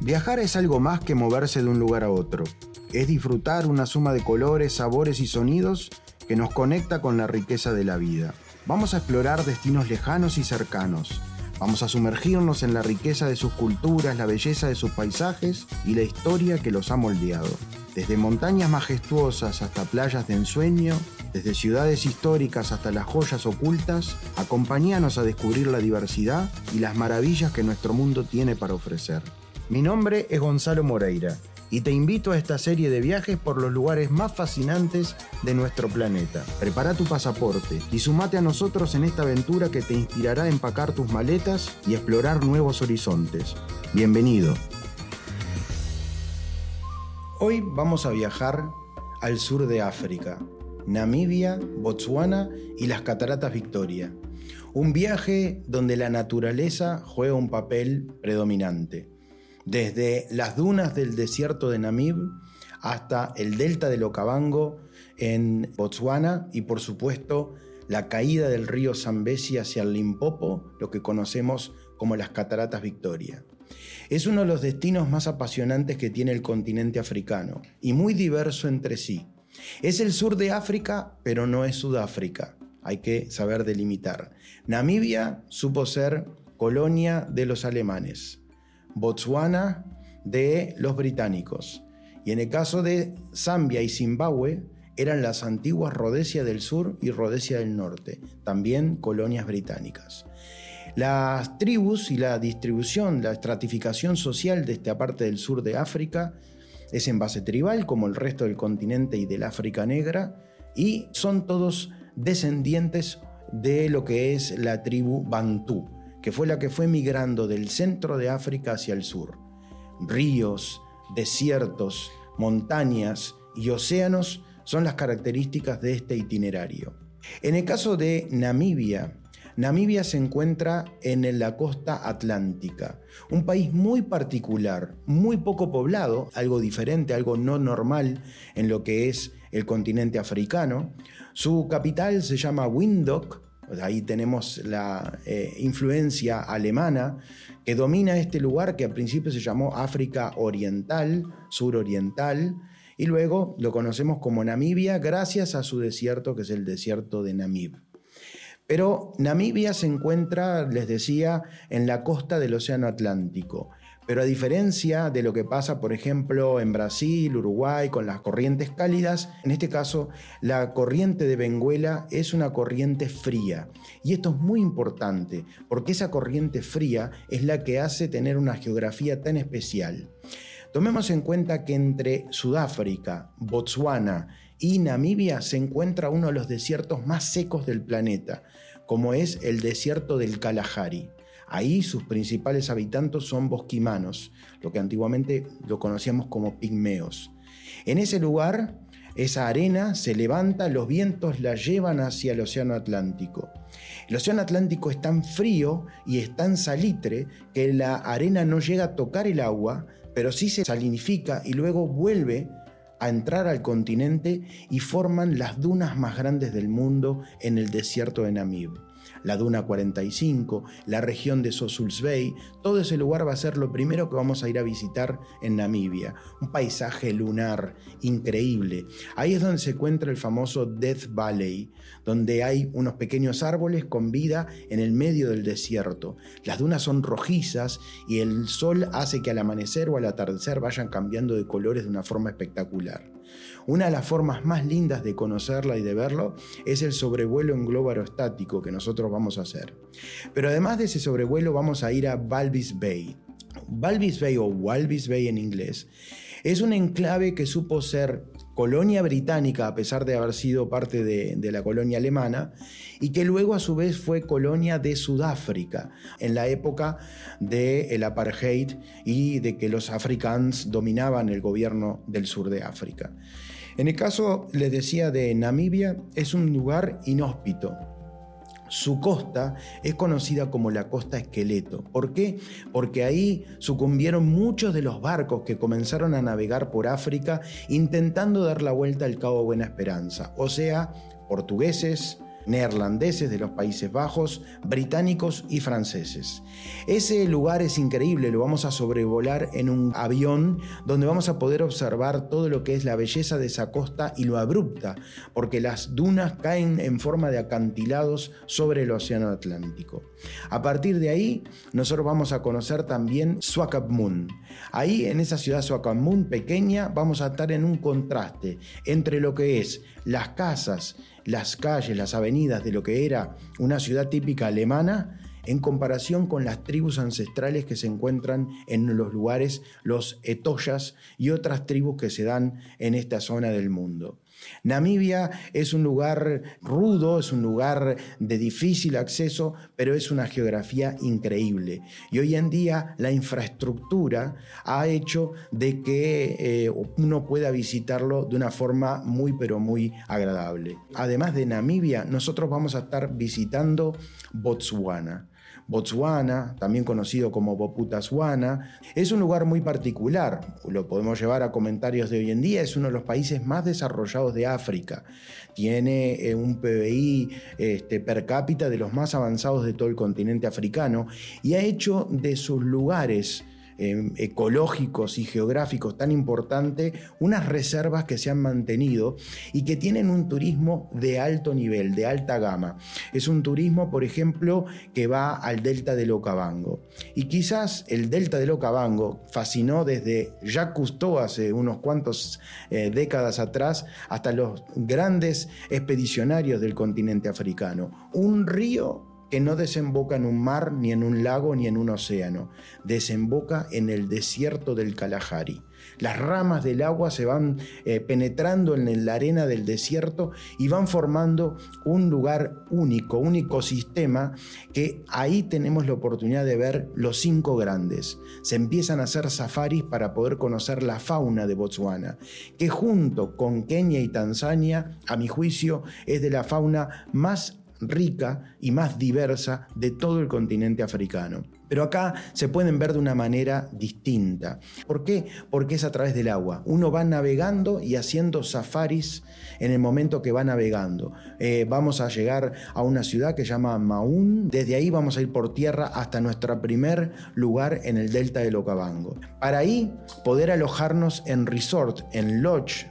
Viajar es algo más que moverse de un lugar a otro. Es disfrutar una suma de colores, sabores y sonidos que nos conecta con la riqueza de la vida. Vamos a explorar destinos lejanos y cercanos. Vamos a sumergirnos en la riqueza de sus culturas, la belleza de sus paisajes y la historia que los ha moldeado. Desde montañas majestuosas hasta playas de ensueño, desde ciudades históricas hasta las joyas ocultas, acompáñanos a descubrir la diversidad y las maravillas que nuestro mundo tiene para ofrecer. Mi nombre es Gonzalo Moreira y te invito a esta serie de viajes por los lugares más fascinantes de nuestro planeta. Prepara tu pasaporte y sumate a nosotros en esta aventura que te inspirará a empacar tus maletas y explorar nuevos horizontes. Bienvenido. Hoy vamos a viajar al sur de África, Namibia, Botswana y las Cataratas Victoria. Un viaje donde la naturaleza juega un papel predominante desde las dunas del desierto de Namib hasta el delta del Okavango en Botswana y por supuesto la caída del río Zambezi hacia el Limpopo, lo que conocemos como las Cataratas Victoria. Es uno de los destinos más apasionantes que tiene el continente africano y muy diverso entre sí. Es el sur de África, pero no es Sudáfrica. Hay que saber delimitar. Namibia supo ser colonia de los alemanes. Botswana de los británicos. Y en el caso de Zambia y Zimbabue, eran las antiguas Rhodesia del Sur y Rhodesia del Norte, también colonias británicas. Las tribus y la distribución, la estratificación social de esta parte del sur de África es en base tribal, como el resto del continente y del África negra, y son todos descendientes de lo que es la tribu Bantú, que fue la que fue migrando del centro de África hacia el sur. Ríos, desiertos, montañas y océanos son las características de este itinerario. En el caso de Namibia, Namibia se encuentra en la costa atlántica, un país muy particular, muy poco poblado, algo diferente, algo no normal en lo que es el continente africano. Su capital se llama Windhoek Ahí tenemos la eh, influencia alemana que domina este lugar que al principio se llamó África Oriental, Suroriental, y luego lo conocemos como Namibia gracias a su desierto que es el desierto de Namib. Pero Namibia se encuentra, les decía, en la costa del Océano Atlántico. Pero a diferencia de lo que pasa, por ejemplo, en Brasil, Uruguay, con las corrientes cálidas, en este caso la corriente de Benguela es una corriente fría. Y esto es muy importante, porque esa corriente fría es la que hace tener una geografía tan especial. Tomemos en cuenta que entre Sudáfrica, Botswana y Namibia se encuentra uno de los desiertos más secos del planeta, como es el desierto del Kalahari. Ahí sus principales habitantes son bosquimanos, lo que antiguamente lo conocíamos como pigmeos. En ese lugar, esa arena se levanta, los vientos la llevan hacia el Océano Atlántico. El Océano Atlántico es tan frío y es tan salitre que la arena no llega a tocar el agua, pero sí se salinifica y luego vuelve a entrar al continente y forman las dunas más grandes del mundo en el desierto de Namib la Duna 45, la región de Sosuls Bay, todo ese lugar va a ser lo primero que vamos a ir a visitar en Namibia. Un paisaje lunar increíble. Ahí es donde se encuentra el famoso Death Valley, donde hay unos pequeños árboles con vida en el medio del desierto. Las dunas son rojizas y el sol hace que al amanecer o al atardecer vayan cambiando de colores de una forma espectacular. Una de las formas más lindas de conocerla y de verlo es el sobrevuelo en globo aerostático que nosotros vamos a hacer. Pero además de ese sobrevuelo vamos a ir a Balvis Bay. Balvis Bay o Walvis Bay en inglés es un enclave que supo ser colonia británica a pesar de haber sido parte de, la colonia alemana y que luego a su vez fue colonia de Sudáfrica en la época del apartheid y de que los africans dominaban el gobierno del sur de África. En el caso, les decía, de Namibia, es un lugar inhóspito, su costa es conocida como la costa esqueleto. ¿Por qué? Porque ahí sucumbieron muchos de los barcos que comenzaron a navegar por África intentando dar la vuelta al Cabo Buena Esperanza, o sea, portugueses, neerlandeses de los Países Bajos, británicos y franceses. Ese lugar es increíble, lo vamos a sobrevolar en un avión donde vamos a poder observar todo lo que es la belleza de esa costa y lo abrupta, porque las dunas caen en forma de acantilados sobre el Océano Atlántico. A partir de ahí, nosotros vamos a conocer también Swakopmund. Ahí, en esa ciudad Swakopmund pequeña, vamos a estar en un contraste entre lo que es las casas, las calles, las avenidas de lo que era una ciudad típica alemana en comparación con las tribus ancestrales que se encuentran en los lugares, los etoyas y otras tribus que se dan en esta zona del mundo. Namibia es un lugar rudo, es un lugar de difícil acceso, pero es una geografía increíble. Y hoy en día la infraestructura ha hecho de que eh, uno pueda visitarlo de una forma muy, pero muy agradable. Además de Namibia, nosotros vamos a estar visitando Botswana. Botswana, también conocido como Boputaswana, es un lugar muy particular, lo podemos llevar a comentarios de hoy en día, es uno de los países más desarrollados de África. Tiene eh, un PBI este, per cápita de los más avanzados de todo el continente africano y ha hecho de sus lugares Em, ecológicos y geográficos tan importantes, unas reservas que se han mantenido y que tienen un turismo de alto nivel, de alta gama. Es un turismo, por ejemplo, que va al delta del Okavango. Y quizás el delta del Okavango fascinó desde Jacques Cousteau hace unos cuantos eh, décadas atrás hasta los grandes expedicionarios del continente africano. Un río que no desemboca en un mar, ni en un lago, ni en un océano. Desemboca en el desierto del Kalahari. Las ramas del agua se van eh, penetrando en la arena del desierto y van formando un lugar único, un ecosistema que ahí tenemos la oportunidad de ver los cinco grandes. Se empiezan a hacer safaris para poder conocer la fauna de Botswana, que junto con Kenia y Tanzania, a mi juicio, es de la fauna más rica y más diversa de todo el continente africano. Pero acá se pueden ver de una manera distinta. ¿Por qué? Porque es a través del agua. Uno va navegando y haciendo safaris en el momento que va navegando. Eh, vamos a llegar a una ciudad que se llama Maún. Desde ahí vamos a ir por tierra hasta nuestro primer lugar en el delta del Okavango. Para ahí poder alojarnos en resort, en lodge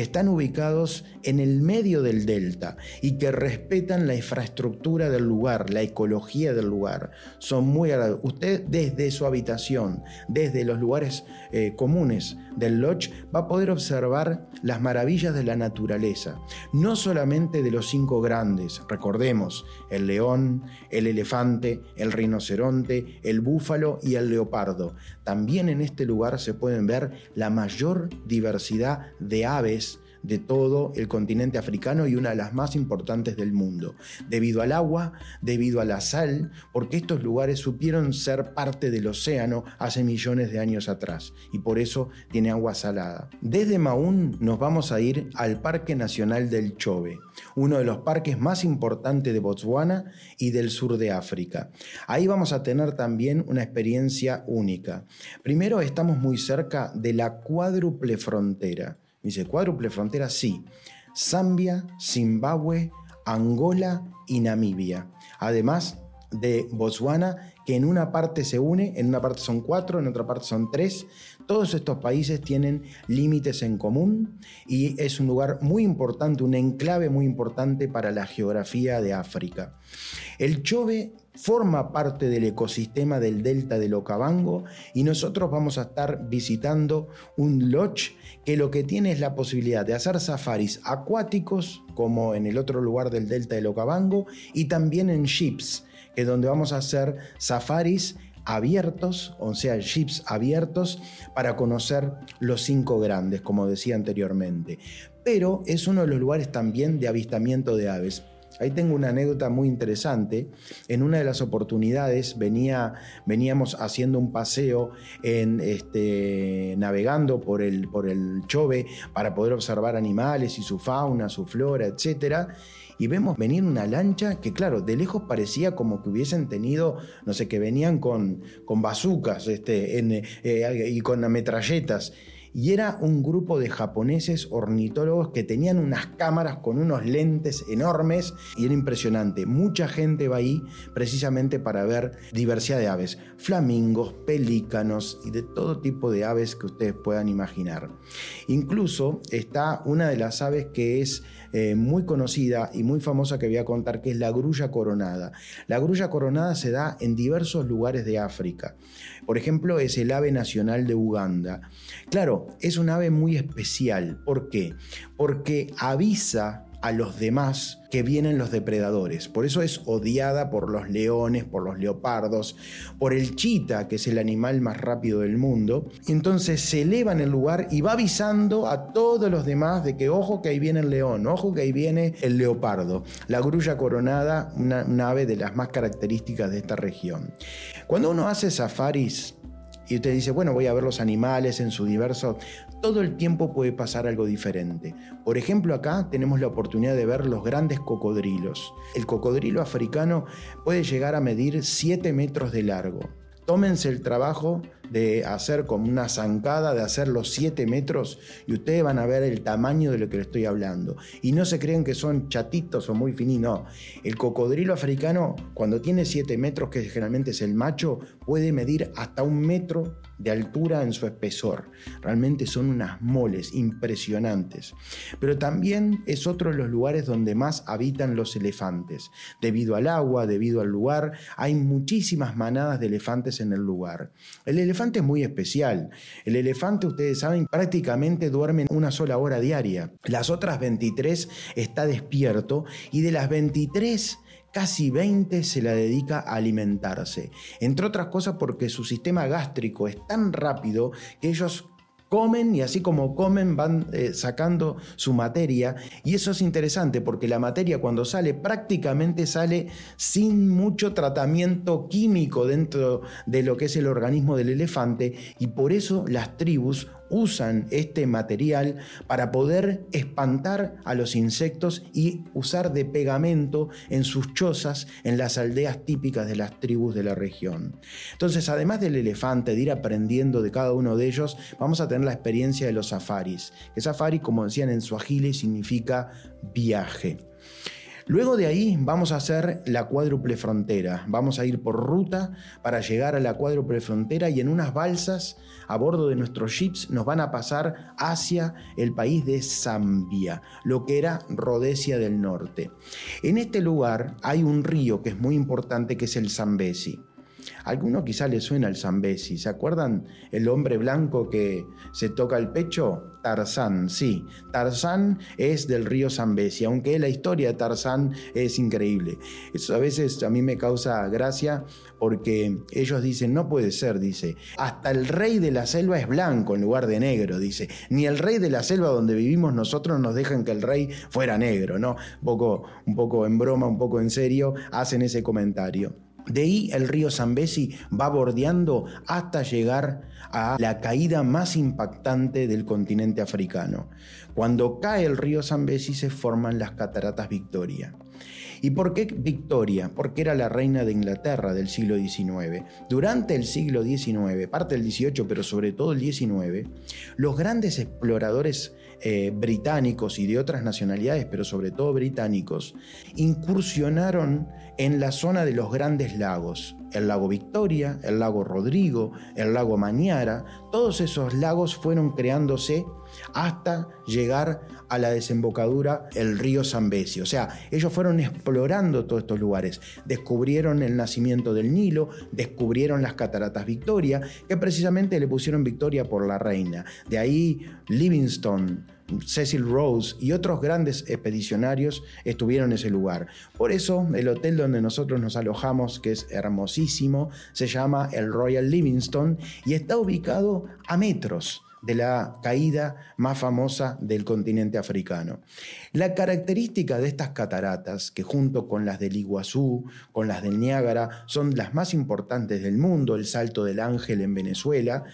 que están ubicados en el medio del delta y que respetan la infraestructura del lugar, la ecología del lugar. Son muy agradables. Usted desde su habitación, desde los lugares eh, comunes del lodge, va a poder observar las maravillas de la naturaleza, no solamente de los cinco grandes, recordemos, el león, el elefante, el rinoceronte, el búfalo y el leopardo. También en este lugar se pueden ver la mayor diversidad de aves de todo el continente africano y una de las más importantes del mundo, debido al agua, debido a la sal, porque estos lugares supieron ser parte del océano hace millones de años atrás y por eso tiene agua salada. Desde Maún nos vamos a ir al Parque Nacional del Chobe, uno de los parques más importantes de Botswana y del sur de África. Ahí vamos a tener también una experiencia única. Primero estamos muy cerca de la cuádruple frontera dice, cuádruple frontera, sí. Zambia, Zimbabue, Angola y Namibia. Además de Botswana, que en una parte se une, en una parte son cuatro, en otra parte son tres. Todos estos países tienen límites en común y es un lugar muy importante, un enclave muy importante para la geografía de África. El Chobe forma parte del ecosistema del delta del Okavango y nosotros vamos a estar visitando un lodge que lo que tiene es la posibilidad de hacer safaris acuáticos como en el otro lugar del delta del Okavango y también en ships, que es donde vamos a hacer safaris abiertos, o sea, ships abiertos para conocer los cinco grandes, como decía anteriormente. Pero es uno de los lugares también de avistamiento de aves. Ahí tengo una anécdota muy interesante. En una de las oportunidades venía, veníamos haciendo un paseo este, navegando por el, por el Chove para poder observar animales y su fauna, su flora, etc. Y vemos venir una lancha que, claro, de lejos parecía como que hubiesen tenido, no sé, que venían con, con bazucas este, eh, y con ametralletas y era un grupo de japoneses ornitólogos que tenían unas cámaras con unos lentes enormes y era impresionante. Mucha gente va ahí precisamente para ver diversidad de aves, flamingos, pelícanos y de todo tipo de aves que ustedes puedan imaginar. Incluso está una de las aves que es eh, muy conocida y muy famosa que voy a contar, que es la grulla coronada. La grulla coronada se da en diversos lugares de África. Por ejemplo, es el ave nacional de Uganda. Claro, es un ave muy especial. ¿Por qué? Porque avisa a los demás que vienen los depredadores. Por eso es odiada por los leones, por los leopardos, por el chita, que es el animal más rápido del mundo. Entonces se eleva en el lugar y va avisando a todos los demás de que ojo que ahí viene el león, ojo que ahí viene el leopardo. La grulla coronada, una, una ave de las más características de esta región. Cuando uno hace safaris, y usted dice, bueno, voy a ver los animales en su diverso, todo el tiempo puede pasar algo diferente. Por ejemplo, acá tenemos la oportunidad de ver los grandes cocodrilos. El cocodrilo africano puede llegar a medir 7 metros de largo. Tómense el trabajo de hacer como una zancada, de hacer los 7 metros y ustedes van a ver el tamaño de lo que le estoy hablando. Y no se creen que son chatitos o muy finitos, no. El cocodrilo africano, cuando tiene 7 metros, que generalmente es el macho, puede medir hasta un metro de altura en su espesor. Realmente son unas moles impresionantes. Pero también es otro de los lugares donde más habitan los elefantes. Debido al agua, debido al lugar, hay muchísimas manadas de elefantes en el lugar. El es muy especial. El elefante, ustedes saben, prácticamente duerme una sola hora diaria. Las otras 23 está despierto y de las 23 casi 20 se la dedica a alimentarse. Entre otras cosas porque su sistema gástrico es tan rápido que ellos comen y así como comen van eh, sacando su materia. Y eso es interesante porque la materia cuando sale prácticamente sale sin mucho tratamiento químico dentro de lo que es el organismo del elefante y por eso las tribus usan este material para poder espantar a los insectos y usar de pegamento en sus chozas en las aldeas típicas de las tribus de la región. Entonces, además del elefante, de ir aprendiendo de cada uno de ellos, vamos a tener la experiencia de los safaris. Que safari, como decían en su agile, significa viaje. Luego de ahí vamos a hacer la cuádruple frontera. Vamos a ir por ruta para llegar a la cuádruple frontera y en unas balsas a bordo de nuestros ships nos van a pasar hacia el país de Zambia, lo que era Rhodesia del Norte. En este lugar hay un río que es muy importante que es el Zambesi. Alguno quizá le suena el Zambesi. ¿Se acuerdan el hombre blanco que se toca el pecho? Tarzán, sí. Tarzán es del río Zambesi, aunque la historia de Tarzán es increíble. Eso a veces a mí me causa gracia porque ellos dicen, no puede ser, dice, hasta el rey de la selva es blanco en lugar de negro, dice, ni el rey de la selva donde vivimos nosotros nos dejan que el rey fuera negro, ¿no? Un poco, un poco en broma, un poco en serio, hacen ese comentario. De ahí el río Zambesi va bordeando hasta llegar a la caída más impactante del continente africano. Cuando cae el río Zambesi se forman las cataratas Victoria. ¿Y por qué Victoria? Porque era la reina de Inglaterra del siglo XIX. Durante el siglo XIX, parte del XVIII, pero sobre todo el XIX, los grandes exploradores eh, británicos y de otras nacionalidades, pero sobre todo británicos, incursionaron en la zona de los grandes lagos, el lago Victoria, el lago Rodrigo, el lago Maniara, todos esos lagos fueron creándose hasta llegar a la desembocadura el río Zambesi. O sea, ellos fueron explorando todos estos lugares, descubrieron el nacimiento del Nilo, descubrieron las cataratas Victoria, que precisamente le pusieron Victoria por la reina. De ahí Livingstone, Cecil Rose y otros grandes expedicionarios estuvieron en ese lugar. Por eso el hotel donde nosotros nos alojamos, que es hermosísimo, se llama el Royal Livingstone y está ubicado a metros de la caída más famosa del continente africano. La característica de estas cataratas, que junto con las del Iguazú, con las del Niágara, son las más importantes del mundo, el Salto del Ángel en Venezuela,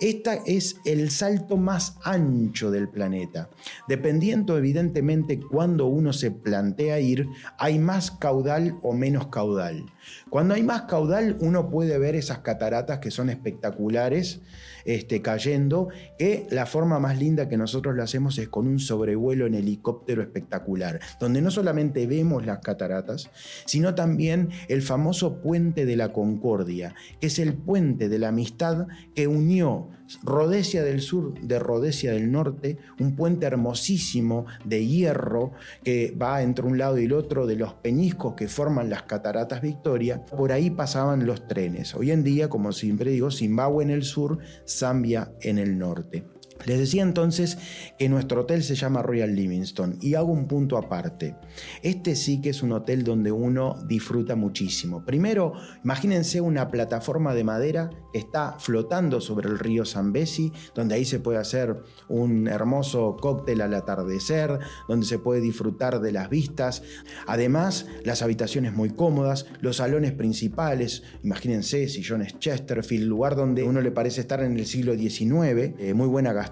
Esta es el salto más ancho del planeta. Dependiendo evidentemente cuando uno se plantea ir, hay más caudal o menos caudal. Cuando hay más caudal, uno puede ver esas cataratas que son espectaculares este, cayendo, que la forma más linda que nosotros lo hacemos es con un sobrevuelo en helicóptero espectacular, donde no solamente vemos las cataratas, sino también el famoso puente de la Concordia, que es el puente de la amistad que unió Rodesia del Sur de Rodesia del Norte, un puente hermosísimo de hierro que va entre un lado y el otro de los peñiscos que forman las cataratas Victoria. Por ahí pasaban los trenes. Hoy en día, como siempre digo, Zimbabue en el sur, Zambia en el norte. Les decía entonces que nuestro hotel se llama Royal Livingston y hago un punto aparte. Este sí que es un hotel donde uno disfruta muchísimo. Primero, imagínense una plataforma de madera que está flotando sobre el río Zambesi, donde ahí se puede hacer un hermoso cóctel al atardecer, donde se puede disfrutar de las vistas. Además, las habitaciones muy cómodas, los salones principales, imagínense sillones Chesterfield, lugar donde uno le parece estar en el siglo XIX, eh, muy buena gastronomía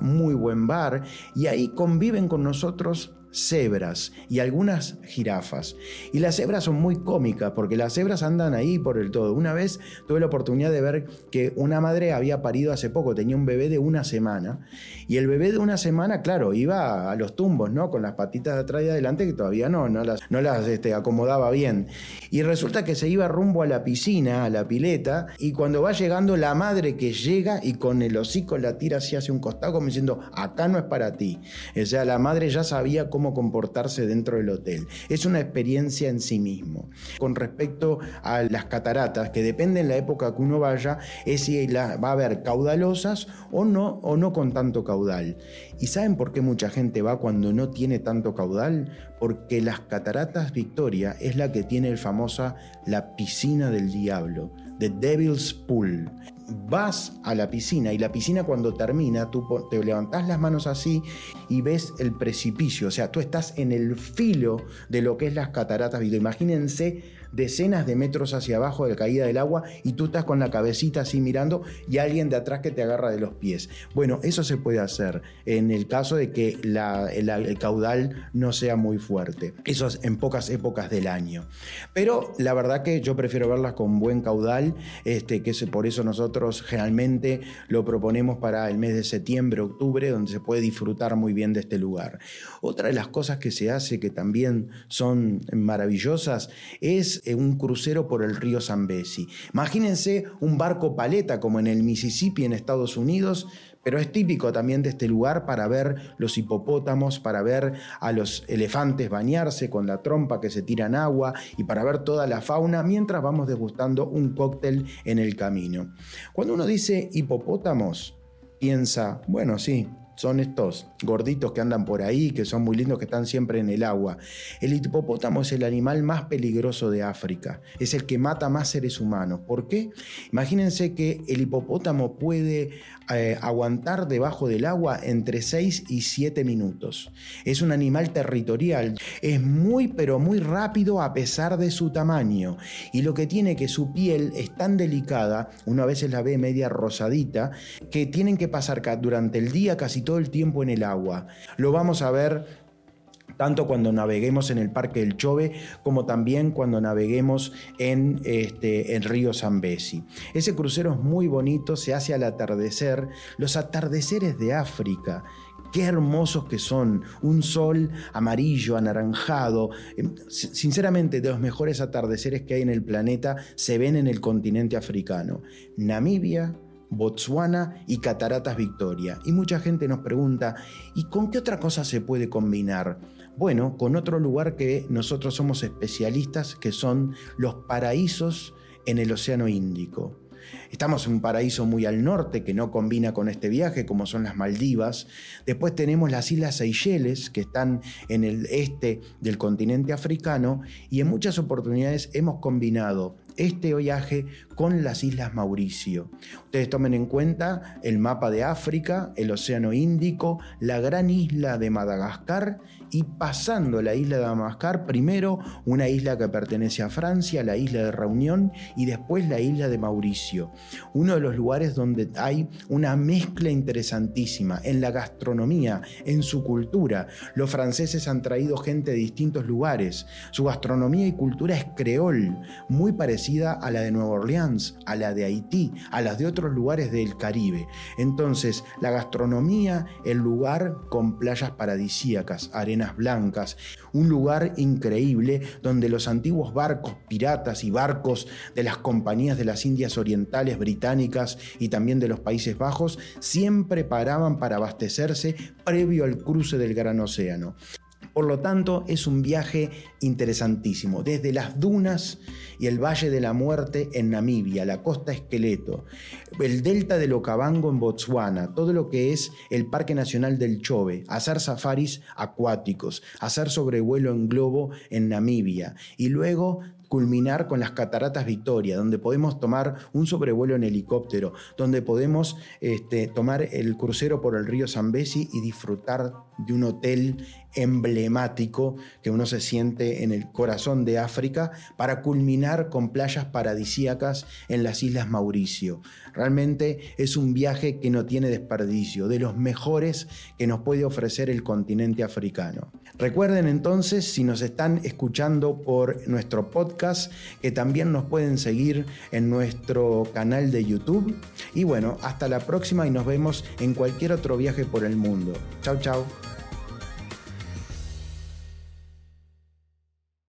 muy buen bar, y ahí conviven con nosotros cebras y algunas jirafas. Y las cebras son muy cómicas porque las cebras andan ahí por el todo. Una vez tuve la oportunidad de ver que una madre había parido hace poco, tenía un bebé de una semana. Y el bebé de una semana, claro, iba a los tumbos, ¿no? Con las patitas de atrás y adelante que todavía no, no las, no las este, acomodaba bien. Y resulta que se iba rumbo a la piscina, a la pileta, y cuando va llegando la madre que llega y con el hocico la tira así hacia un costado como diciendo, acá no es para ti. O sea, la madre ya sabía cómo comportarse dentro del hotel. Es una experiencia en sí mismo. Con respecto a las cataratas, que depende en la época que uno vaya, es si va a haber caudalosas o no, o no con tanto caudal. ¿Y saben por qué mucha gente va cuando no tiene tanto caudal? Porque las cataratas Victoria es la que tiene el famosa la piscina del diablo, The Devil's Pool vas a la piscina y la piscina cuando termina, tú te levantas las manos así y ves el precipicio, o sea, tú estás en el filo de lo que es las cataratas. Imagínense decenas de metros hacia abajo de caída del agua y tú estás con la cabecita así mirando y alguien de atrás que te agarra de los pies. Bueno, eso se puede hacer en el caso de que el, caudal no sea muy fuerte. Eso es en pocas épocas del año. Pero la verdad que yo prefiero verlas con buen caudal, este, que es por eso nosotros generalmente lo proponemos para el mes de septiembre, octubre, donde se puede disfrutar muy bien de este lugar. Otra de las cosas que se hace que también son maravillosas es eh, un crucero por el río Zambesi. Imagínense un barco paleta como en el Mississippi en Estados Unidos, pero es típico también de este lugar para ver los hipopótamos, para ver a los elefantes bañarse con la trompa que se tiran agua y para ver toda la fauna mientras vamos degustando un cóctel en el camino. Cuando uno dice hipopótamos, piensa, bueno, sí, son estos gorditos que andan por ahí, que son muy lindos, que están siempre en el agua. El hipopótamo es el animal más peligroso de África, es el que mata más seres humanos. ¿Por qué? Imagínense que el hipopótamo puede eh, aguantar debajo del agua entre 6 y 7 minutos. Es un animal territorial, es muy pero muy rápido a pesar de su tamaño y lo que tiene que su piel es tan delicada, una vez la ve media rosadita, que tienen que pasar durante el día casi todo el tiempo en el agua. Lo vamos a ver tanto cuando naveguemos en el Parque del Chove como también cuando naveguemos en este, el río Zambesi. Ese crucero es muy bonito, se hace al atardecer, los atardeceres de África. Qué hermosos que son, un sol amarillo, anaranjado. Em, sinceramente, de los mejores atardeceres que hay en el planeta se ven en el continente africano. Namibia, Botswana y Cataratas Victoria. Y mucha gente nos pregunta, ¿y con qué otra cosa se puede combinar? Bueno, con otro lugar que nosotros somos especialistas, que son los paraísos en el Océano Índico. Estamos en un paraíso muy al norte que no combina con este viaje, como son las Maldivas. Después tenemos las Islas Seychelles, que están en el este del continente africano, y en muchas oportunidades hemos combinado este viaje con las Islas Mauricio. Ustedes tomen en cuenta el mapa de África, el Océano Índico, la gran isla de Madagascar y pasando la isla de Madagascar, primero una isla que pertenece a Francia, la isla de Reunión y después la isla de Mauricio. Uno de los lugares donde hay una mezcla interesantísima en la gastronomía, en su cultura. Los franceses han traído gente de distintos lugares. Su gastronomía y cultura es creol, muy parecida a la de Nueva Orleans, a la de Haití, a las de otros lugares del Caribe. Entonces, la gastronomía, el lugar con playas paradisíacas, arenas blancas, un lugar increíble donde los antiguos barcos piratas y barcos de las compañías de las Indias Orientales británicas y también de los Países Bajos siempre paraban para abastecerse previo al cruce del Gran Océano. Por lo tanto, es un viaje interesantísimo, desde las dunas y el Valle de la Muerte en Namibia, la costa Esqueleto, el delta del Okavango en Botswana, todo lo que es el Parque Nacional del Chobe, hacer safaris acuáticos, hacer sobrevuelo en globo en Namibia y luego culminar con las Cataratas Victoria, donde podemos tomar un sobrevuelo en helicóptero, donde podemos este, tomar el crucero por el río Zambezi y disfrutar de un hotel emblemático que uno se siente en el corazón de África para culminar con playas paradisíacas en las Islas Mauricio. Realmente es un viaje que no tiene desperdicio, de los mejores que nos puede ofrecer el continente africano. Recuerden entonces, si nos están escuchando por nuestro que también nos pueden seguir en nuestro canal de YouTube. Y bueno, hasta la próxima y nos vemos en cualquier otro viaje por el mundo. Chao, chao.